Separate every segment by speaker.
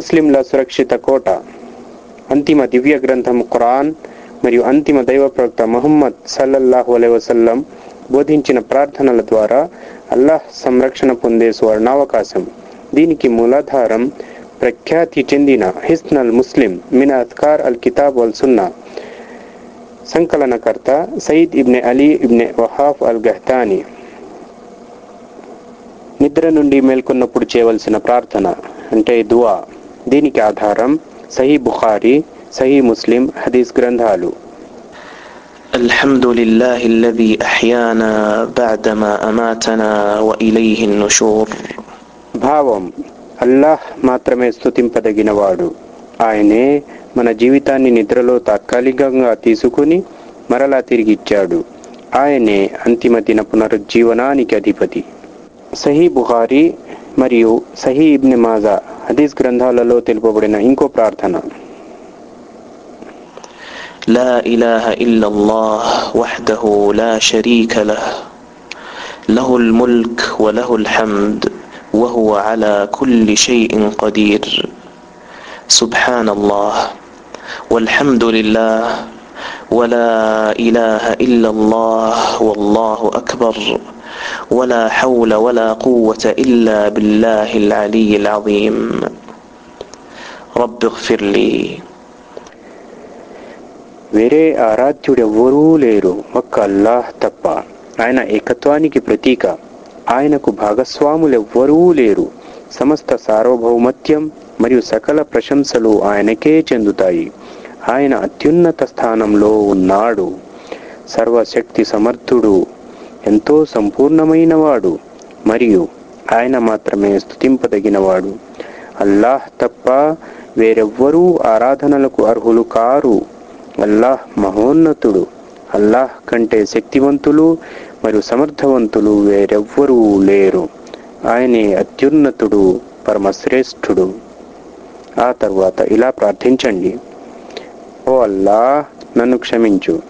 Speaker 1: ముస్లింల సురక్షిత కోట. అంతిమ దివ్య గ్రంథం ఖురాన్ మరియు అంతిమ దైవ ప్రవక్త మహమ్మద్ సల్లల్లాహు అలై వసల్లం బోధించిన ప్రార్థనల ద్వారా అల్లాహ్ సంరక్షణ పొందే స్వర్ణావకాశం. దీనికి మూలాధారం ప్రఖ్యాతి చెందిన హిస్నల్ ముస్లిం మిన్ అత్కార్ అల్ కితాబ్ అల్ సున్నా. సంకలనకర్త సయీద్ ఇబ్నె అలీ ఇబ్నె వహాఫ్ అల్ గహ్తానీ. నిద్ర నుండి మేల్కొన్నప్పుడు చేయవలసిన ప్రార్థన అంటే దువా. దీనికి ఆధారం సహీ బుఖారీ సహీ ముస్లిం హదీస్ గ్రంథాలు
Speaker 2: الحمد لله الذي أحيانا بعدما أماتنا وإليه النشور
Speaker 1: భావం అల్లాహ్ మాత్రమే స్తుతింపదగినవాడు ఆయనే మన జీవితాన్ని నిద్రలో తాత్కాలికంగా తీసుకుని మరలా తిరిగిచ్చాడు ఆయనే అంతిమ దిన పునరుజ్జీవనానికి అధిపతి సహీ బుహారీ మరియు సహీ ఇబ్ని మాజా హదీస్ గ్రంథాలలో తెలుపబడిన ఇంకో ప్రార్థన.
Speaker 2: لا إله إلا الله وحده لا شريك له له الملك وله الحمد وهو على كل شيء قدير سبحان الله والحمد لله ولا إله إلا الله والله أكبر ولا حول ولا قوة إلا بالله العلي العظيم رب اغفر لي
Speaker 1: వేరే ఆరాధ్యుడెవ్వరూ లేరు ఒక్క అల్లాహ్ తప్ప ఆయన ఏకత్వానికి ప్రతీక ఆయనకు భాగస్వాములెవ్వరూ లేరు సమస్త సార్వభౌమత్యం మరియు సకల ప్రశంసలు ఆయనకే చెందుతాయి ఆయన అత్యున్నత స్థానంలో ఉన్నాడు సర్వశక్తి సమర్థుడు ఎంతో సంపూర్ణమైనవాడు మరియు ఆయన మాత్రమే స్తుతింపదగినవాడు. అల్లాహ్ తప్ప వేరెవ్వరూ ఆరాధనలకు అర్హులు కారు. అల్లాహ్ మహోన్నతుడు. అల్లాహ్ కంటే శక్తివంతులు మరియు సమర్థవంతులు వేరెవ్వరూ లేరు. ఆయనే అత్యున్నతుడు పరమశ్రేష్ఠుడు. ఆ తర్వాత ఇలా ప్రార్థించండి. ఓ అల్లాహ్ నన్ను క్షమించు.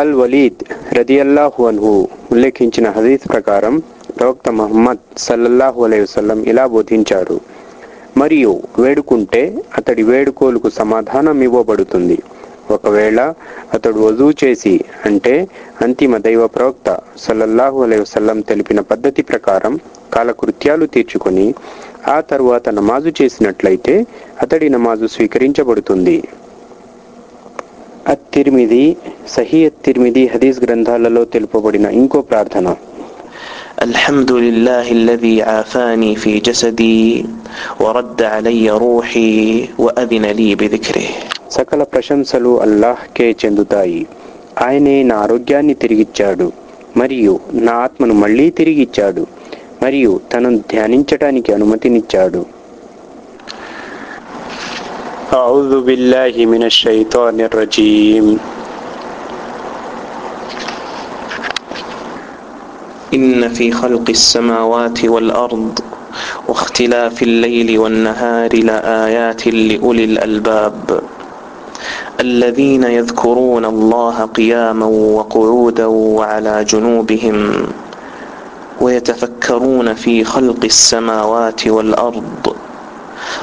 Speaker 1: అల్ వలీద్ రదియల్లాహు అన్హు ఉల్లేఖించిన హదీస్ ప్రకారం ప్రవక్త మహమ్మద్ సల్లల్లాహు అలైహి వసల్లం ఇలా బోధించారు. మరియు వేడుకుంటే అతడి వేడుకోలుకు సమాధానం ఇవ్వబడుతుంది. ఒకవేళ అతడు వజూ చేసి అంటే అంతిమ దైవ ప్రవక్త సల్లల్లాహు అలైహి వసల్లం తెలిపిన పద్ధతి ప్రకారం కాలకృత్యాలు తీర్చుకొని ఆ తరువాత నమాజు చేసినట్లయితే అతడి నమాజు స్వీకరించబడుతుంది. అత్తిర్మిది సహీ అత్తిర్మిది హదీస్ గ్రంథాలలో తెలుపబడిన ఇంకో ప్రార్థన
Speaker 2: الحمد لله الذي عافاني في جسدي ورد علي روحي وأذن لي بذكره
Speaker 1: సకల ప్రశంసలు అల్లాహ్కే చెందుతాయి ఆయనే నా ఆరోగ్యాన్ని తిరిగిచ్చాడు మరియు నా ఆత్మను మళ్ళీ తిరిగిచ్చాడు మరియు తనను ధ్యానించటానికి అనుమతినిచ్చాడు أعوذ بالله من الشيطان الرجيم.
Speaker 2: إن في خلق السماوات والأرض واختلاف الليل والنهار لآيات لأولي الألباب. الذين يذكرون الله قياما وقعودا وعلى جنوبهم ويتفكرون في خلق السماوات والأرض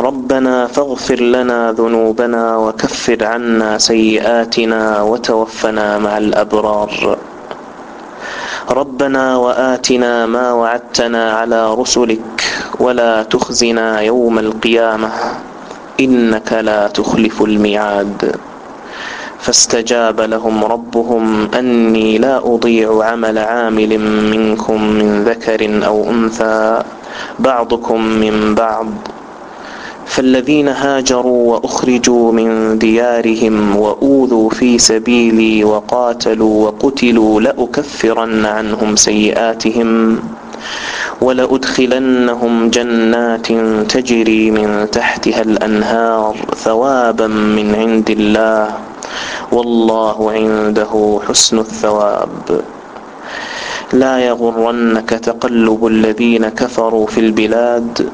Speaker 2: ربنا فاغفر لنا ذنوبنا وكفر عنا سيئاتنا وتوفنا مع الأبرار. ربنا وآتنا ما وعدتنا على رسلك ولا تخزنا يوم القيامة إنك لا تخلف الميعاد. فاستجاب لهم ربهم أني لا أضيع عمل عامل منكم من ذكر أو أنثى بعضكم من بعض. فالذين هاجروا وأخرجوا من ديارهم وأوذوا في سبيلي وقاتلوا وقتلوا لأكفرن عنهم سيئاتهم ولأدخلنهم جنات تجري من تحتها الأنهار ثوابا من عند الله والله عنده حسن الثواب. لا يغرنك تقلب الذين كفروا في البلاد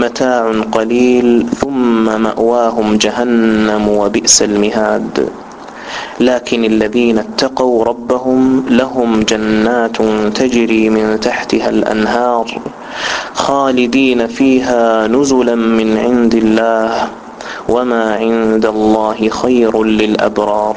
Speaker 2: متاع قليل ثم مأواهم جهنم وبئس المهاد. لكن الذين اتقوا ربهم لهم جنات تجري من تحتها الأنهار خالدين فيها نزلا من عند الله وما عند الله خير للأبرار.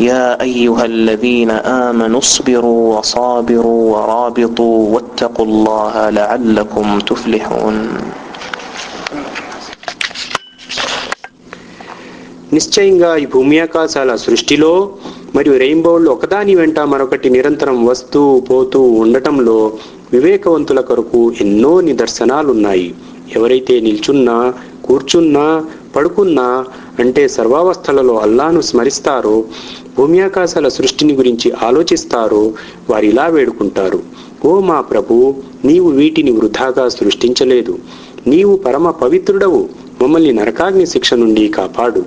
Speaker 2: يا أيها الذين آمنوا اصبروا وصابروا ورابطوا واتقوا الله لعلكم تفلحون
Speaker 1: నిశ్చయంగా ఈ భూమి ఆకాశాల సృష్టిలో మరియు రెయిన్బోల్లో ఒకదాని వెంట మరొకటి నిరంతరం వస్తూ పోతూ ఉండటంలో వివేకవంతుల కొరకు ఎన్నో నిదర్శనాలున్నాయి ఎవరైతే నిల్చున్నా కూర్చున్నా పడుకున్నా అంటే సర్వావస్థలలో అల్లాను స్మరిస్తారో భూమి ఆకాశాల సృష్టిని గురించి ఆలోచిస్తారో వారు ఇలా వేడుకుంటారు. ఓ మా ప్రభు నీవు వీటిని వృధాగా సృష్టించలేదు. నీవు పరమ పవిత్రుడవు మమ్మల్ని నరకాగ్ని శిక్ష నుండి కాపాడు.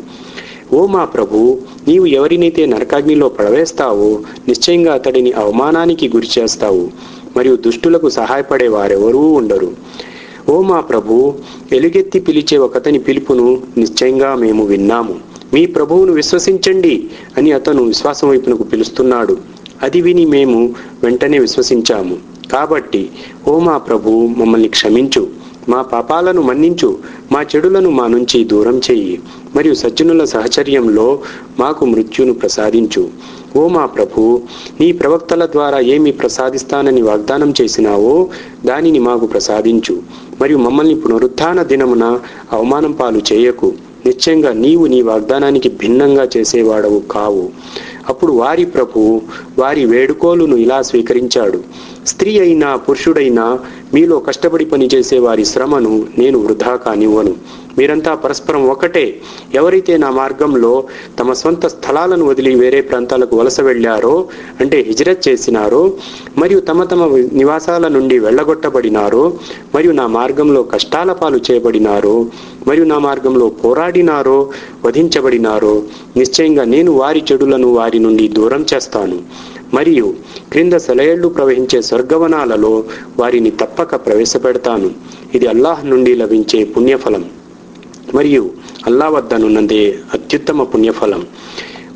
Speaker 1: ఓ మా ప్రభు నీవు ఎవరినైతే నరకాగ్నిలో పడవేస్తావో నిశ్చయంగా అతడిని అవమానానికి గురి చేస్తావు మరియు దుష్టులకు సహాయపడే వారెవరూ ఉండరు. ఓ మా ప్రభు ఎలుగెత్తి పిలిచే ఒకతని పిలుపును నిశ్చయంగా మేము విన్నాము. మీ ప్రభువును విశ్వసించండి అని అతను విశ్వాసం వైపునకు పిలుస్తున్నాడు. అది విని మేము వెంటనే విశ్వసించాము. కాబట్టి ఓ మా ప్రభు మమ్మల్ని క్షమించు. మా పాపాలను మన్నించు. మా చెడులను మా నుంచి దూరం చేయి మరియు సజ్జనుల సహచర్యంలో మాకు మృత్యును ప్రసాదించు. ఓ మా ప్రభు నీ ప్రవక్తల ద్వారా ఏమి ప్రసాదిస్తానని వాగ్దానం చేసినావో దానిని మాకు ప్రసాదించు. మరియు మమ్మల్ని పునరుత్థాన దినమున అవమానం పాలు చేయకు. నిశ్చయంగా నీవు నీ వాగ్దానానికి భిన్నంగా చేసేవాడవు కావు. అప్పుడు వారి ప్రభు వారి వేడుకోలును ఇలా స్వీకరించాడు. స్త్రీ అయినా పురుషుడైనా మీలో కష్టపడి పనిచేసే వారి శ్రమను నేను వృధా కానివ్వను. మీరంతా పరస్పరం ఒకటే. ఎవరైతే నా మార్గంలో తమ సొంత స్థలాలను వదిలి వేరే ప్రాంతాలకు వలస వెళ్ళారో అంటే హిజరత్ చేసినారో మరియు తమ తమ నివాసాల నుండి వెళ్ళగొట్టబడినారో మరియు నా మార్గంలో కష్టాల పాలు చేయబడినారో మరియు నా మార్గంలో పోరాడినారో వధించబడినారో నిశ్చయంగా నేను వారి చెడులను వారి నుండి దూరం చేస్తాను. మరియు క్రింద సెలయేళ్ళు ప్రవహించే స్వర్గవనాలలో వారిని తప్పక ప్రవేశపెడతాను. ఇది అల్లాహ్ నుండి లభించే పుణ్యఫలం. మరియు అల్లా వద్దనున్నదే అత్యుత్తమ పుణ్యఫలం.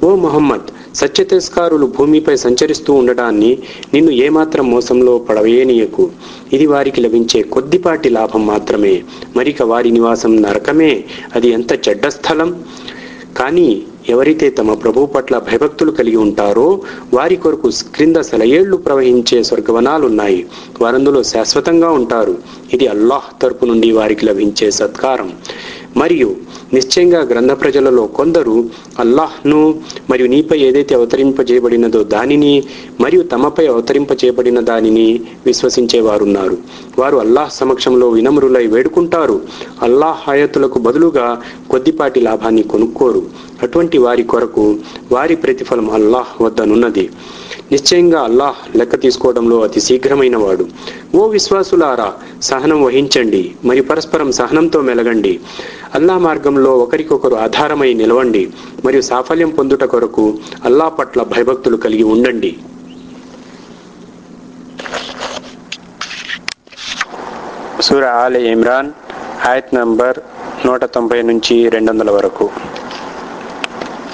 Speaker 1: ఓ మొహమ్మద్ సత్య తిరస్కారులు భూమిపై సంచరిస్తూ ఉండడాన్ని నిన్ను ఏమాత్రం మోసంలో పడవేయనీయకు. ఇది వారికి లభించే కొద్దిపాటి లాభం మాత్రమే. మరిక వారి నివాసం నరకమే. అది ఎంత చెడ్డ స్థలం? కానీ ఎవరైతే తమ ప్రభు పట్ల భయభక్తులు కలిగి ఉంటారో వారి కొరకు క్రింద సెలయేళ్ళు ప్రవహించే స్వర్గవనాలున్నాయి వారందులో శాశ్వతంగా ఉంటారు. ఇది అల్లాహ్ తరపు నుండి వారికి లభించే సత్కారం. మరియు నిశ్చయంగా గ్రంథ ప్రజలలో కొందరు అల్లాహ్ను మరియు నీపై ఏదైతే అవతరింపజేయబడినదో దానిని మరియు తమపై అవతరింపజేయబడిన దానిని విశ్వసించేవారున్నారు. వారు అల్లాహ్ సమక్షంలో వినమ్రులై వేడుకుంటారు. అల్లాహ్ ఆయతులకు బదులుగా కొద్దిపాటి లాభాన్ని కొనుక్కోరు. అటువంటి వారి కొరకు వారి ప్రతిఫలం అల్లాహ్ వద్దనున్నది. నిశ్చయంగా అల్లాహ్ లెక్క తీసుకోవడంలో అతి శీఘ్రమైన వాడు ఓ విశ్వాసులారా సహనం వహించండి మరియు పరస్పరం సహనంతో మెలగండి. అల్లా మార్గంలో ఒకరికొకరు ఆధారమై నిలవండి మరియు సాఫల్యం పొందుట కొరకు అల్లా పట్ల భయభక్తులు కలిగి ఉండండి. సూర ఆలే ఇమ్రాన్ ఆయత్ నంబర్ నూట తొంభై నుంచి రెండు వందల వరకు.